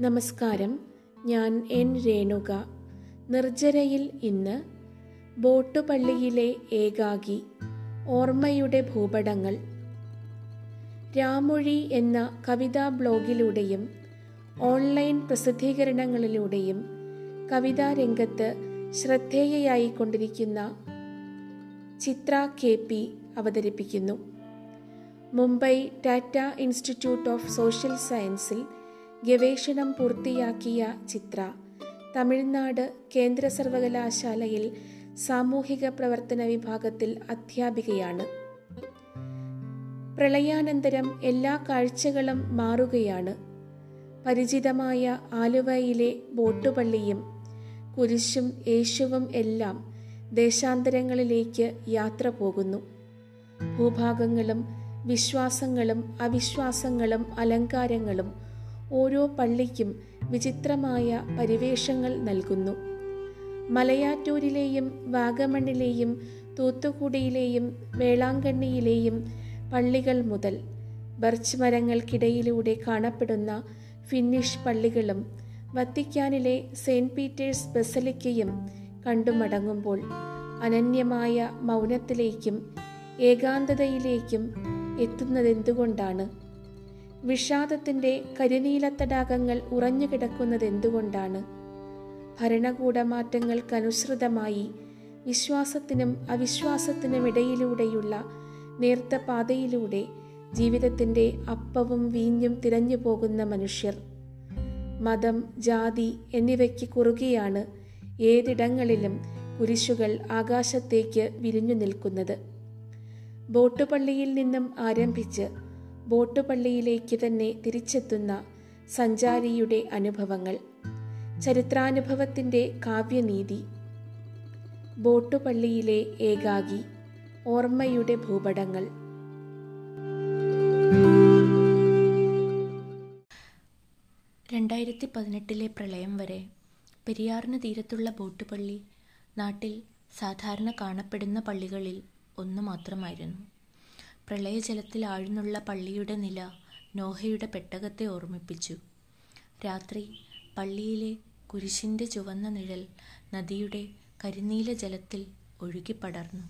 നമസ്കാരം. ഞാൻ എൻ രേണുക. നിർജരയിൽ ഇന്ന് ബോട്ടുപള്ളിയിലെ ഏകാഗി ഓർമ്മയുടെ ഭൂപടങ്ങൾ. രാമൊഴി എന്ന കവിതാ ബ്ലോഗിലൂടെയും ഓൺലൈൻ പ്രസിദ്ധീകരണങ്ങളിലൂടെയും കവിതാ രംഗത്ത് ശ്രദ്ധേയയായി കൊണ്ടിരിക്കുന്ന ചിത്ര കെ പി അവതരിപ്പിക്കുന്നു. Mumbai Tata institute of social സയൻസിൽ ഗവേഷണം പൂർത്തിയാക്കിയ ചിത്ര. തമിഴ്നാട് കേന്ദ്ര സർവകലാശാലയിൽ സാമൂഹിക പ്രവർത്തന വിഭാഗത്തിൽ അധ്യാപികയാണ്. പ്രളയാനന്തരം എല്ലാ കാഴ്ചകളും മാറുകയാണ്. പരിചിതമായ ആലുവയിലെ ബോട്ടുപള്ളിയും കുരിശും യേശുവും എല്ലാം ദേശാന്തരങ്ങളിലേക്ക് യാത്ര പോകുന്നു. ഭൂഭാഗങ്ങളും വിശ്വാസങ്ങളും അവിശ്വാസങ്ങളും അലങ്കാരങ്ങളും ഓരോ പള്ളിക്കും വിചിത്രമായ പരിവേഷങ്ങൾ നൽകുന്നു. മലയാറ്റൂരിലെയും വാഗമണ്ണിലെയും തൂത്തുക്കുടിയിലെയും വേളാങ്കണ്ണിയിലെയും പള്ളികൾ മുതൽ ബർച്ച് മരങ്ങൾക്കിടയിലൂടെ കാണപ്പെടുന്ന ഫിന്നിഷ് പള്ളികളും വത്തിക്കാനിലെ സെയിന്റ് പീറ്റേഴ്സ് ബസലിക്കയും കണ്ടുമടങ്ങുമ്പോൾ അനന്യമായ മൗനത്തിലേക്കും ഏകാന്തതയിലേക്കും എത്തുന്നതെന്തുകൊണ്ടാണ്? വിഷാദത്തിന്റെ കരിനീലത്തടാകങ്ങൾ ഉറഞ്ഞുകിടക്കുന്നതെന്തുകൊണ്ടാണ്? ഭരണകൂടമാറ്റങ്ങൾക്കനുസൃതമായി വിശ്വാസത്തിനും അവിശ്വാസത്തിനും ഇടയിലൂടെയുള്ള നേർത്ത പാതയിലൂടെ ജീവിതത്തിന്റെ അപ്പവും വീഞ്ഞും തിരഞ്ഞു പോകുന്ന മനുഷ്യർ. മതം ജാതി എന്നിവയ്ക്ക് കുറുകെയാണ് ഏതിടങ്ങളിലും കുരിശുകൾ ആകാശത്തേക്ക് വിരിഞ്ഞു നിൽക്കുന്നത്. ബോട്ടുപള്ളിയിൽ നിന്നും ആരംഭിച്ച് ബോട്ടുപള്ളിയിലേക്ക് തന്നെ തിരിച്ചെത്തുന്ന സഞ്ചാരിയുടെ അനുഭവങ്ങൾ. ചരിത്രാനുഭവത്തിന്റെ കാവ്യനീതി. ബോട്ടുപള്ളിയിലെ ഏകാഗി ഓർമ്മയുടെ ഭൂപടങ്ങൾ. രണ്ടായിരത്തി പതിനെട്ടിലെ പ്രളയം വരെ പെരിയാറിന് തീരത്തുള്ള ബോട്ടുപള്ളി നാട്ടിൽ സാധാരണ കാണപ്പെടുന്ന പള്ളികളിൽ ഒന്ന് മാത്രമായിരുന്നു. പ്രളയജലത്തിൽ ആഴ്ന്നുള്ള പള്ളിയുടെ നില നോഹയുടെ പെട്ടകത്തെ ഓർമ്മിപ്പിച്ചു. രാത്രി പള്ളിയിലെ കുരിശിന്റെ ചുവന്ന നിഴൽ നദിയുടെ കരിനീല ജലത്തിൽ ഒഴുകിപ്പടർന്നു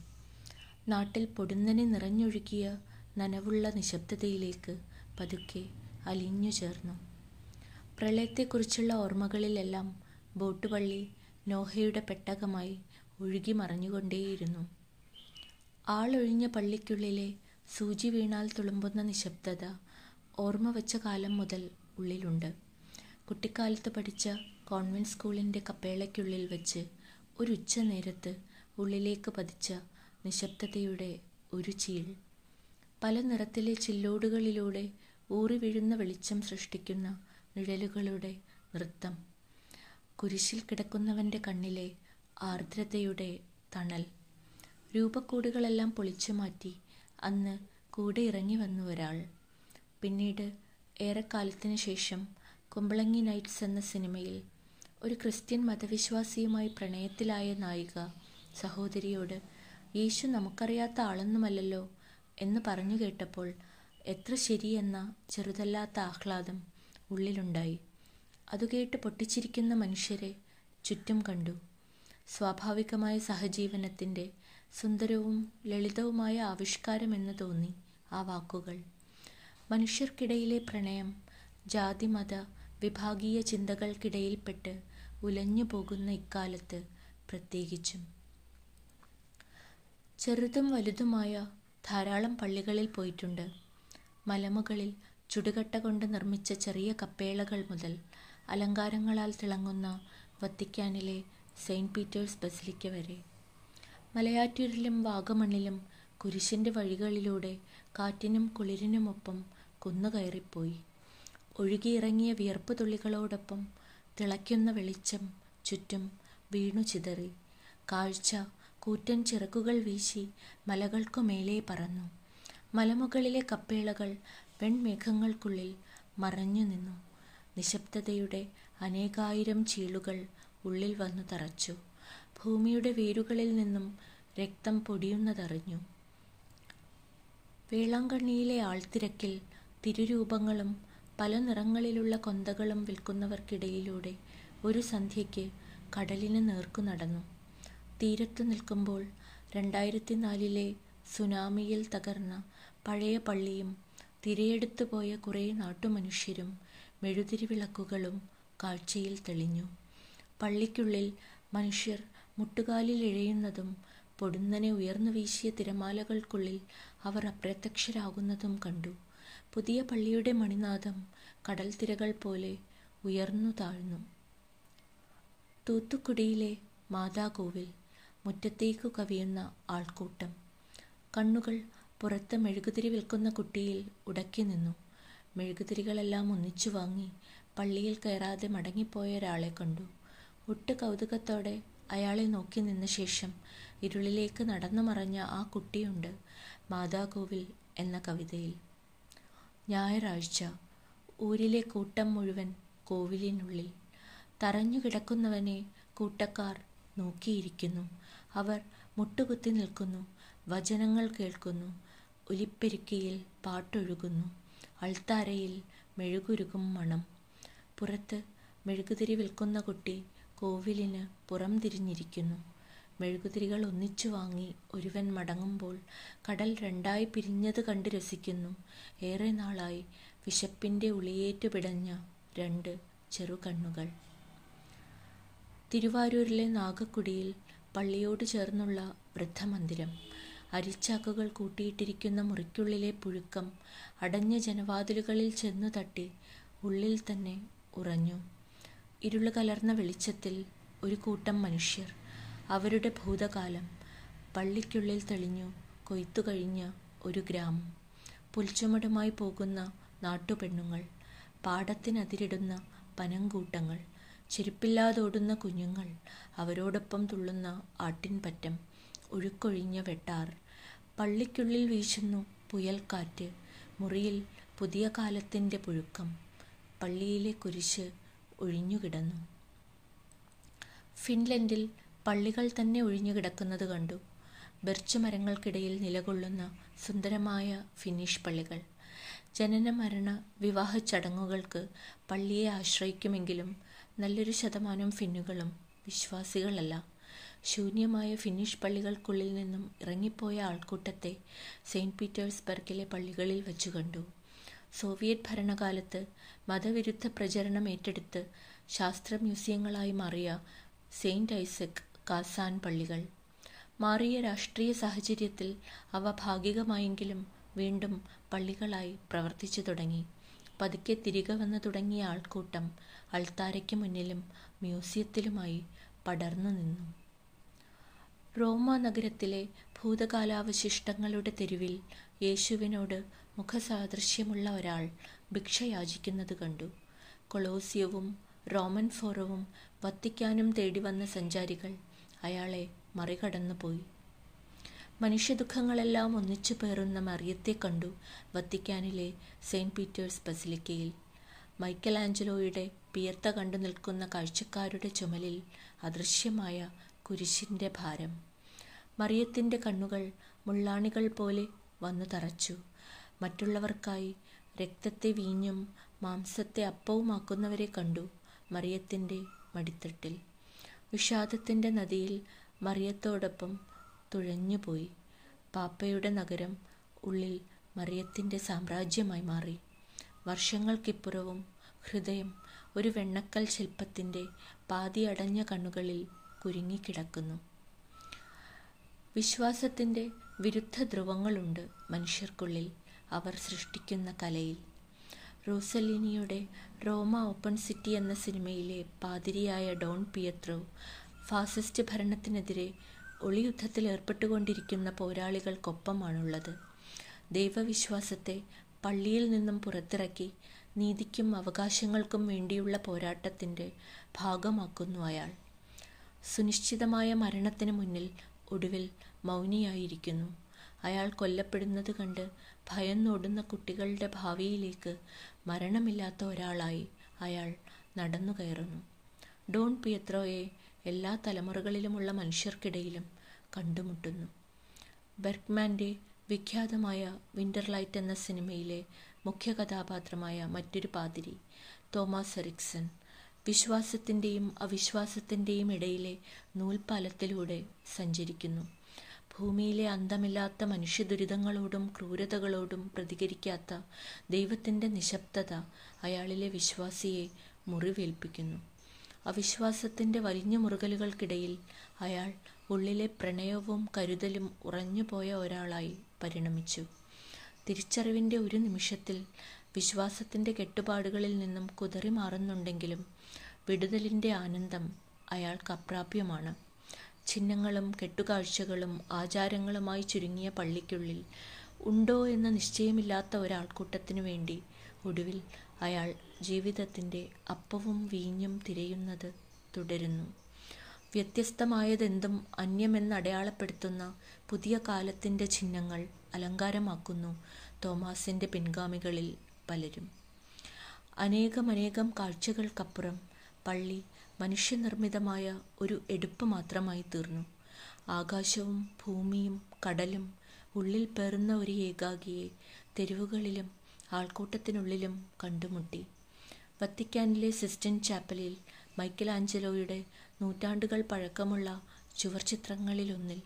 നാട്ടിൽ പൊടുന്നനെ നിറഞ്ഞൊഴുകിയ നനവുള്ള നിശബ്ദതയിലേക്ക് പതുക്കെ അലിഞ്ഞു ചേർന്നു. പ്രളയത്തെക്കുറിച്ചുള്ള ഓർമ്മകളിലെല്ലാം ബോട്ടുപള്ളി നോഹയുടെ പെട്ടകമായി ഒഴുകി മറഞ്ഞുകൊണ്ടേയിരുന്നു. ആളൊഴിഞ്ഞ പള്ളിക്കുള്ളിലെ സൂചി വീണാൽ തുളുമ്പുന്ന നിശബ്ദത ഓർമ്മ വച്ച കാലം മുതൽ ഉള്ളിലുണ്ട്. കുട്ടിക്കാലത്ത് പഠിച്ച കോൺവെന്റ് സ്കൂളിന്റെ കപ്പേളയ്ക്കുള്ളിൽ വെച്ച് ഒരു ഉച്ച നേരത്ത് ഉള്ളിലേക്ക് പതിച്ച നിശബ്ദതയുടെ ഒരു ചീൾ. പല നിറത്തിലെ ചില്ലോടുകളിലൂടെ ഊറി വീഴുന്ന വെളിച്ചം സൃഷ്ടിക്കുന്ന നിഴലുകളുടെ നൃത്തം. കുരിശിൽ കിടക്കുന്നവന്റെ കണ്ണിലെ ആർദ്രതയുടെ തണൽ. രൂപക്കൂടുകളെല്ലാം പൊളിച്ചു മാറ്റി അന്ന് കൂടെ ഇറങ്ങി വന്നു ഒരാൾ. പിന്നീട് ഏറെക്കാലത്തിന് ശേഷം കുമ്പളങ്ങി നൈറ്റ്സ് എന്ന സിനിമയിൽ ഒരു ക്രിസ്ത്യൻ മതവിശ്വാസിയുമായി പ്രണയത്തിലായ നായിക സഹോദരിയോട് യേശു നമുക്കറിയാത്ത ആളൊന്നുമല്ലല്ലോ എന്ന് പറഞ്ഞു കേട്ടപ്പോൾ എത്ര ശരിയെന്ന ചെറുതല്ലാത്ത ആഹ്ലാദം ഉള്ളിലുണ്ടായി. അതു കേട്ട് പൊട്ടിച്ചിരിക്കുന്ന മനുഷ്യരെ ചുറ്റും കണ്ടു. സ്വാഭാവികമായ സഹജീവനത്തിന്റെ സുന്ദരവും ലളിതവുമായ ആവിഷ്കാരമെന്ന് തോന്നി ആ വാക്കുകൾ. മനുഷ്യർക്കിടയിലെ പ്രണയം ജാതിമത വിഭാഗീയ ചിന്തകൾക്കിടയിൽപ്പെട്ട് ഉലഞ്ഞു പോകുന്ന ഇക്കാലത്ത് പ്രത്യേകിച്ചും. ചെറുതും വലുതുമായ ധാരാളം പള്ളികളിൽ പോയിട്ടുണ്ട്. മലമുകളിൽ ചുടുകട്ട കൊണ്ട് നിർമ്മിച്ച ചെറിയ കപ്പേളകൾ മുതൽ അലങ്കാരങ്ങളാൽ തിളങ്ങുന്ന വത്തിക്കാനിലെ സെയിന്റ് പീറ്റേഴ്സ് ബസിലിക്ക വരെ മലയാറ്റൂരിലും വാഗമണ്ണിലും കുരിശിന്റെ വഴികളിലൂടെ കാറ്റിനും കുളിരിനുമൊപ്പം കുന്നുകയറിപ്പോയി. ഒഴുകിയിറങ്ങിയ വിയർപ്പ് തുള്ളികളോടൊപ്പം തിളയ്ക്കുന്ന വെളിച്ചം ചുറ്റും വീണു ചിതറി. കാഴ്ച കൂറ്റൻ ചിറകുകൾ വീശി മലകൾക്കു മേലെ പറന്നു. മലമുകളിലെ കപ്പേളകൾ വെൺമേഘങ്ങൾക്കുള്ളിൽ മറഞ്ഞു നിന്നു. നിശബ്ദതയുടെ അനേകായിരം ചീളുകൾ ഉള്ളിൽ വന്നു തറച്ചു. ഭൂമിയുടെ വേരുകളിൽ നിന്നും രക്തം പൊടിയുന്നതറിഞ്ഞു. വേളാങ്കണ്ണിയിലെ ആൾത്തിരക്കിൽ തിരുരൂപങ്ങളും പല നിറങ്ങളിലുള്ള കൊന്തകളും വിൽക്കുന്നവർക്കിടയിലൂടെ ഒരു സന്ധ്യയ്ക്ക് കടലിന് നേർക്കു നടന്നു. തീരത്തു നിൽക്കുമ്പോൾ രണ്ടായിരത്തി നാലിലെ സുനാമിയിൽ തകർന്ന പഴയ പള്ളിയും തിരയെടുത്തു പോയ കുറേ നാട്ടുമനുഷ്യരും മെഴുതിരി വിളക്കുകളും കാഴ്ചയിൽ തെളിഞ്ഞു. പള്ളിക്കുള്ളിൽ മനുഷ്യർ മുട്ടുകാലിൽ ഇഴയുന്നതും പൊടുന്നനെ ഉയർന്നു വീശിയ തിരമാലകൾക്കുള്ളിൽ അവർ അപ്രത്യക്ഷരാകുന്നതും കണ്ടു. പുതിയ പള്ളിയുടെ മണിനാദം കടൽ തിരകൾ പോലെ ഉയർന്നു താഴ്ന്നു. തൂത്തുക്കുടിയിലെ മാതാകോവിൽ മുറ്റത്തേക്കു കവിയുന്ന ആൾക്കൂട്ടം. കണ്ണുകൾ പുറത്ത് മെഴുകുതിരി വിൽക്കുന്ന കുട്ടിയിൽ ഉടക്കി നിന്നു. മെഴുകുതിരികളെല്ലാം ഒന്നിച്ചു വാങ്ങി പള്ളിയിൽ കയറാതെ മടങ്ങിപ്പോയ ഒരാളെ കണ്ടു. ഒട്ട് കൗതുകത്തോടെ അയാളെ നോക്കി നിന്ന ശേഷം ഇരുളിലേക്ക് നടന്നു മറഞ്ഞ ആ കുട്ടിയുണ്ട് മാതാകോവിൽ എന്ന കവിതയിൽ. ഞായറാഴ്ച ഊരിലെ കൂട്ടം മുഴുവൻ കോവിലിനുള്ളിൽ. തറഞ്ഞു കിടക്കുന്നവനെ കൂട്ടക്കാർ നോക്കിയിരിക്കുന്നു. അവർ മുട്ടുകുത്തി നിൽക്കുന്നു വചനങ്ങൾ കേൾക്കുന്നു ഒലിപ്പെരുക്കിയിൽ പാട്ടൊഴുകുന്നു അൾത്താരയിൽ മെഴുകുരുകും മണം. പുറത്ത് മെഴുകുതിരി വിൽക്കുന്ന കുട്ടി കോവിലിന് പുറം തിരിഞ്ഞിരിക്കുന്നു. മെഴുകുതിരികൾ ഒന്നിച്ചു വാങ്ങി ഒരുവൻ മടങ്ങുമ്പോൾ കടൽ രണ്ടായി പിരിഞ്ഞത് കണ്ട് രസിക്കുന്നു. ഏറെ നാളായി വിശപ്പിന്റെ ഉളിയേറ്റു പിടഞ്ഞ രണ്ട് ചെറുകണ്ണുകൾ. തിരുവാരൂരിലെ നാഗക്കുടിയിൽ പള്ളിയോട് ചേർന്നുള്ള വൃദ്ധമന്ദിരം. അരിച്ചാക്കുകൾ കൂട്ടിയിട്ടിരിക്കുന്ന മുറിക്കുള്ളിലെ പുഴുക്കം അടഞ്ഞ ജനവാതിലുകളിൽ ചെന്നു തട്ടി ഉള്ളിൽ തന്നെ ഉറഞ്ഞു. ഇരുൾ കലർന്ന വെളിച്ചത്തിൽ ഒരു കൂട്ടം മനുഷ്യർ അവരുടെ ഭൂതകാലം പള്ളിക്കുള്ളിൽ തെളിഞ്ഞു കൊയ്ത്തു കഴിഞ്ഞ ഒരു ഗ്രാമം. പുൽച്ചുമടുമായി പോകുന്ന നാട്ടുപെണ്ണുങ്ങൾ പാടത്തിനതിരിടുന്ന പനങ്കൂട്ടങ്ങൾ ചെരുപ്പില്ലാതോടുന്ന കുഞ്ഞുങ്ങൾ അവരോടൊപ്പം തുള്ളുന്ന ആട്ടിൻപറ്റം ഒഴുക്കൊഴിഞ്ഞ വെട്ടാർ പള്ളിക്കുള്ളിൽ വീശുന്നു പുയൽക്കാറ്റ് മുറിയിൽ പുതിയ കാലത്തിന്റെ പുഴുക്കം പള്ളിയിലെ കുരിശ് ഒഴിഞ്ഞുകിടന്നു. ഫിൻലൻഡിൽ പള്ളികൾ തന്നെ ഒഴിഞ്ഞുകിടക്കുന്നത് കണ്ടു. ബെർച്ച് മരങ്ങൾക്കിടയിൽ നിലകൊള്ളുന്ന സുന്ദരമായ ഫിനിഷ് പള്ളികൾ. ജനന മരണ വിവാഹ ചടങ്ങുകൾക്ക് പള്ളിയെ ആശ്രയിക്കുമെങ്കിലും നല്ലൊരു ശതമാനം ഫിന്നുകളും വിശ്വാസികളല്ല. ശൂന്യമായ ഫിനിഷ് പള്ളികൾക്കുള്ളിൽ നിന്നും ഇറങ്ങിപ്പോയ ആൾക്കൂട്ടത്തെ സെയിന്റ് പീറ്റേഴ്സ്ബർഗിലെ പള്ളികളിൽ വെച്ചു കണ്ടു. സോവിയറ്റ് ഭരണകാലത്ത് മതവിരുദ്ധ പ്രചരണം ഏറ്റെടുത്ത് ശാസ്ത്ര മ്യൂസിയങ്ങളായി മാറിയ സെയിന്റ് ഐസക് കാസാൻ പള്ളികൾ. മാറിയ രാഷ്ട്രീയ സാഹചര്യത്തിൽ അവ ഭാഗികമായെങ്കിലും വീണ്ടും പള്ളികളായി പ്രവർത്തിച്ചു തുടങ്ങി. പതുക്കെ തിരികെ വന്നു തുടങ്ങിയ ആൾക്കൂട്ടം അൾത്താരയ്ക്ക് മുന്നിലും മ്യൂസിയത്തിലുമായി പടർന്നു നിന്നു. റോമ നഗരത്തിലെ ഭൂതകാലാവശിഷ്ടങ്ങളുടെ തെരുവിൽ യേശുവിനോട് മുഖസാദൃശ്യമുള്ള ഒരാൾ ഭിക്ഷയാചിക്കുന്നത് കണ്ടു. കൊളോസിയവും റോമൻ ഫോറവും വത്തിക്കാനും തേടി വന്ന സഞ്ചാരികൾ അയാളെ മറികടന്നു പോയി മനുഷ്യദുഃഖങ്ങളെല്ലാം ഒന്നിച്ചു പേറുന്ന മറിയത്തെ കണ്ടു വത്തിക്കാനിലെ സെയിന്റ് പീറ്റേഴ്സ് ബസിലിക്കയിൽ. മൈക്കൽ ആഞ്ചലോയുടെ പിയർത്ത കണ്ടു നിൽക്കുന്ന കാഴ്ചക്കാരുടെ ചുമലിൽ അദൃശ്യമായ കുരിശിന്റെ ഭാരം. മറിയത്തിന്റെ കണ്ണുകൾ മുള്ളാണികൾ പോലെ വന്നു തറച്ചു. മറ്റുള്ളവർക്കായി രക്തത്തെ വീഞ്ഞും മാംസത്തെ അപ്പവുമാക്കുന്നവരെ കണ്ടു മറിയത്തിന്റെ മടിത്തട്ടിൽ. വിഷാദത്തിന്റെ നദിയിൽ മറിയത്തോടൊപ്പം തുഴഞ്ഞുപോയി. പാപ്പയുടെ നഗരം ഉള്ളിൽ മറിയത്തിന്റെ സാമ്രാജ്യമായി മാറി. വർഷങ്ങൾക്കിപ്പുറവും ഹൃദയം ഒരു വെണ്ണക്കൽ ശില്പത്തിന്റെ പാതി അടഞ്ഞ കണ്ണുകളിൽ കുരുങ്ങിക്കിടക്കുന്നു. വിശ്വാസത്തിന്റെ വിരുദ്ധ ധ്രുവങ്ങളുണ്ട് മനുഷ്യർക്കുള്ളിൽ. അവർ സൃഷ്ടിക്കുന്ന കലയിൽ. റോസലിനിയുടെ റോമ ഓപ്പൺ സിറ്റി എന്ന സിനിമയിലെ പാതിരിയായ ഡോൺ പിയത്രോ ഫാസിസ്റ്റ് ഭരണത്തിനെതിരെ ഒളിയുദ്ധത്തിൽ ഏർപ്പെട്ടുകൊണ്ടിരിക്കുന്ന പോരാളികൾക്കൊപ്പമാണുള്ളത്. ദൈവവിശ്വാസത്തെ പള്ളിയിൽ നിന്നും പുറത്തിറക്കി നീതിക്കും അവകാശങ്ങൾക്കും വേണ്ടിയുള്ള പോരാട്ടത്തിന്റെ ഭാഗമാക്കുന്നു അയാൾ. സുനിശ്ചിതമായ മരണത്തിന് മുന്നിൽ ഒടുവിൽ മൗനിയായിരിക്കുന്നു. അയാൾ കൊല്ലപ്പെടുന്നത് കണ്ട് ഭയന്നോടുന്ന കുട്ടികളുടെ ഭാവിയിലേക്ക് മരണമില്ലാത്ത ഒരാളായി അയാൾ നടന്നു കയറുന്നു. ഡോൺ പിയത്രോയെ എല്ലാ തലമുറകളിലുമുള്ള മനുഷ്യർക്കിടയിലും കണ്ടുമുട്ടുന്നു. ബെർഗ്മാന്റെ വിഖ്യാതമായ വിന്റർലൈറ്റ് എന്ന സിനിമയിലെ മുഖ്യ കഥാപാത്രമായ മറ്റൊരു പാതിരി തോമസ് എറിക്സൺ വിശ്വാസത്തിന്റെയും അവിശ്വാസത്തിന്റെയും ഇടയിലെ നൂൽപ്പാലത്തിലൂടെ സഞ്ചരിക്കുന്നു. ഭൂമിയിലെ അന്തമില്ലാത്ത മനുഷ്യദുരിതങ്ങളോടും ക്രൂരതകളോടും പ്രതികരിക്കാത്ത ദൈവത്തിന്റെ നിശബ്ദത അയാളിലെ വിശ്വാസിയെ മുറിവേൽപ്പിക്കുന്നു. അവിശ്വാസത്തിന്റെ വലിഞ്ഞു മുറുകലുകൾക്കിടയിൽ അയാൾ ഉള്ളിലെ പ്രണയവും കരുതലും ഉറഞ്ഞുപോയ ഒരാളായി പരിണമിച്ചു. തിരിച്ചറിവിന്റെ ഒരു നിമിഷത്തിൽ വിശ്വാസത്തിന്റെ കെട്ടുപാടുകളിൽ നിന്നും കുതറി മാറുന്നുണ്ടെങ്കിലും വിടുതലിന്റെ ആനന്ദം അയാൾക്ക് അപ്രാപ്യമാണ്. ചിഹ്നങ്ങളും കെട്ടുകാഴ്ചകളും ആചാരങ്ങളുമായി ചുരുങ്ങിയ പള്ളിക്കുള്ളിൽ ഉണ്ടോ എന്ന നിശ്ചയമില്ലാത്ത ഒരാൾക്കൂട്ടത്തിനു വേണ്ടി ഒടുവിൽ അയാൾ ജീവിതത്തിന്റെ അപ്പവും വീഞ്ഞും തിരയുന്നത് തുടരുന്നു. വ്യത്യസ്തമായതെന്തും അന്യമെന്ന് അടയാളപ്പെടുത്തുന്ന പുതിയ കാലത്തിന്റെ ചിഹ്നങ്ങൾ അലങ്കാരമാക്കുന്നു തോമാസിന്റെ പിൻഗാമികളിൽ പലരും. അനേകമനേകം കാഴ്ചകൾക്കപ്പുറം പള്ളി മനുഷ്യനിർമ്മിതമായ ഒരു എടുപ്പ് മാത്രമായി തീർന്നു. ആകാശവും ഭൂമിയും കടലും ഉള്ളിൽ പേറുന്ന ഒരു ഏകാഗിയെ തെരുവുകളിലും ആൾക്കൂട്ടത്തിനുള്ളിലും കണ്ടുമുട്ടി. വത്തിക്കാനിലെ സിസ്റ്റൻ ചാപ്പലിൽ മൈക്കൽ ആഞ്ചലോയുടെ നൂറ്റാണ്ടുകൾ പഴക്കമുള്ള ചുവർചിത്രങ്ങളിലൊന്നിൽ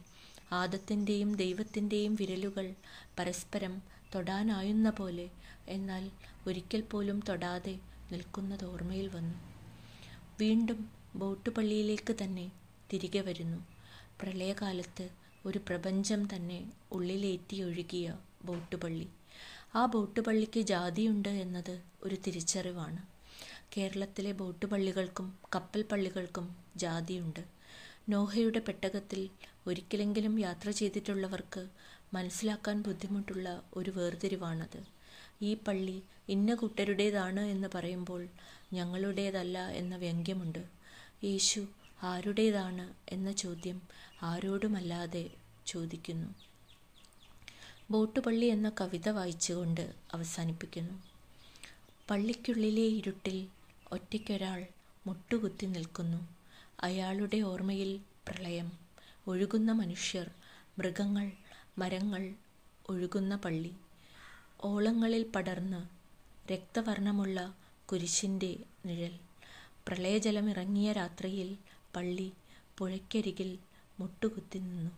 ആദത്തിന്റെയും ദൈവത്തിന്റെയും വിരലുകൾ പരസ്പരം തൊടാനായുന്ന പോലെ എന്നാൽ ഒരിക്കൽ പോലും തൊടാതെ നിൽക്കുന്നത് ഓർമ്മയിൽ വന്നു. വീണ്ടും ബോട്ടുപള്ളിയിലേക്ക് തന്നെ തിരികെ വരുന്നു. പ്രളയകാലത്ത് ഒരു പ്രപഞ്ചം തന്നെ ഉള്ളിലേറ്റി ഒഴുകിയ ബോട്ടുപള്ളി. ആ ബോട്ടുപള്ളിക്ക് ജാതിയുണ്ട് എന്നത് ഒരു തിരിച്ചറിവാണ്. കേരളത്തിലെ ബോട്ടുപള്ളികൾക്കും കപ്പൽ പള്ളികൾക്കും ജാതിയുണ്ട്. നോഹയുടെ പെട്ടകത്തിൽ ഒരിക്കലെങ്കിലും യാത്ര ചെയ്തിട്ടുള്ളവർക്ക് മനസ്സിലാക്കാൻ ബുദ്ധിമുട്ടുള്ള ഒരു വേർതിരിവാണത്. ഈ പള്ളി ഇന്ന കൂട്ടരുടേതാണ് എന്ന് പറയുമ്പോൾ ഞങ്ങളുടേതല്ല എന്ന വ്യംഗ്യമുണ്ട്. യേശു ആരുടേതാണ് എന്ന ചോദ്യം ആരോടുമല്ലാതെ ചോദിക്കുന്നു. ബോട്ടുപള്ളി എന്ന കവിത വായിച്ചുകൊണ്ട് അവസാനിപ്പിക്കുന്നു. പള്ളിക്കുള്ളിലെ ഇരുട്ടിൽ ഒറ്റയ്ക്കൊരാൾ മുട്ടുകുത്തി നിൽക്കുന്നു. അയാളുടെ ഓർമ്മയിൽ പ്രളയം ഒഴുകുന്ന മനുഷ്യർ മൃഗങ്ങൾ മരങ്ങൾ ഒഴുകുന്ന പള്ളി. ഓളങ്ങളിൽ പടർന്ന് രക്തവർണമുള്ള കുരിശിന്റെ നിഴൽ. പ്രളയജലമിറങ്ങിയ രാത്രിയിൽ പള്ളി പുഴയ്ക്കരികിൽ മുട്ടുകുത്തി നിന്നു.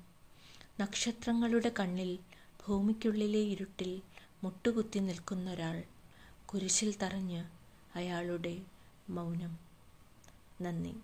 നക്ഷത്രങ്ങളുടെ കണ്ണിൽ ഭൂമിക്കുള്ളിലെ ഇരുട്ടിൽ മുട്ടുകുത്തി നിൽക്കുന്ന ഒരാൾ കുരിശിൽ തറഞ്ഞ് അയാളുടെ മൗനം. നന്ദി.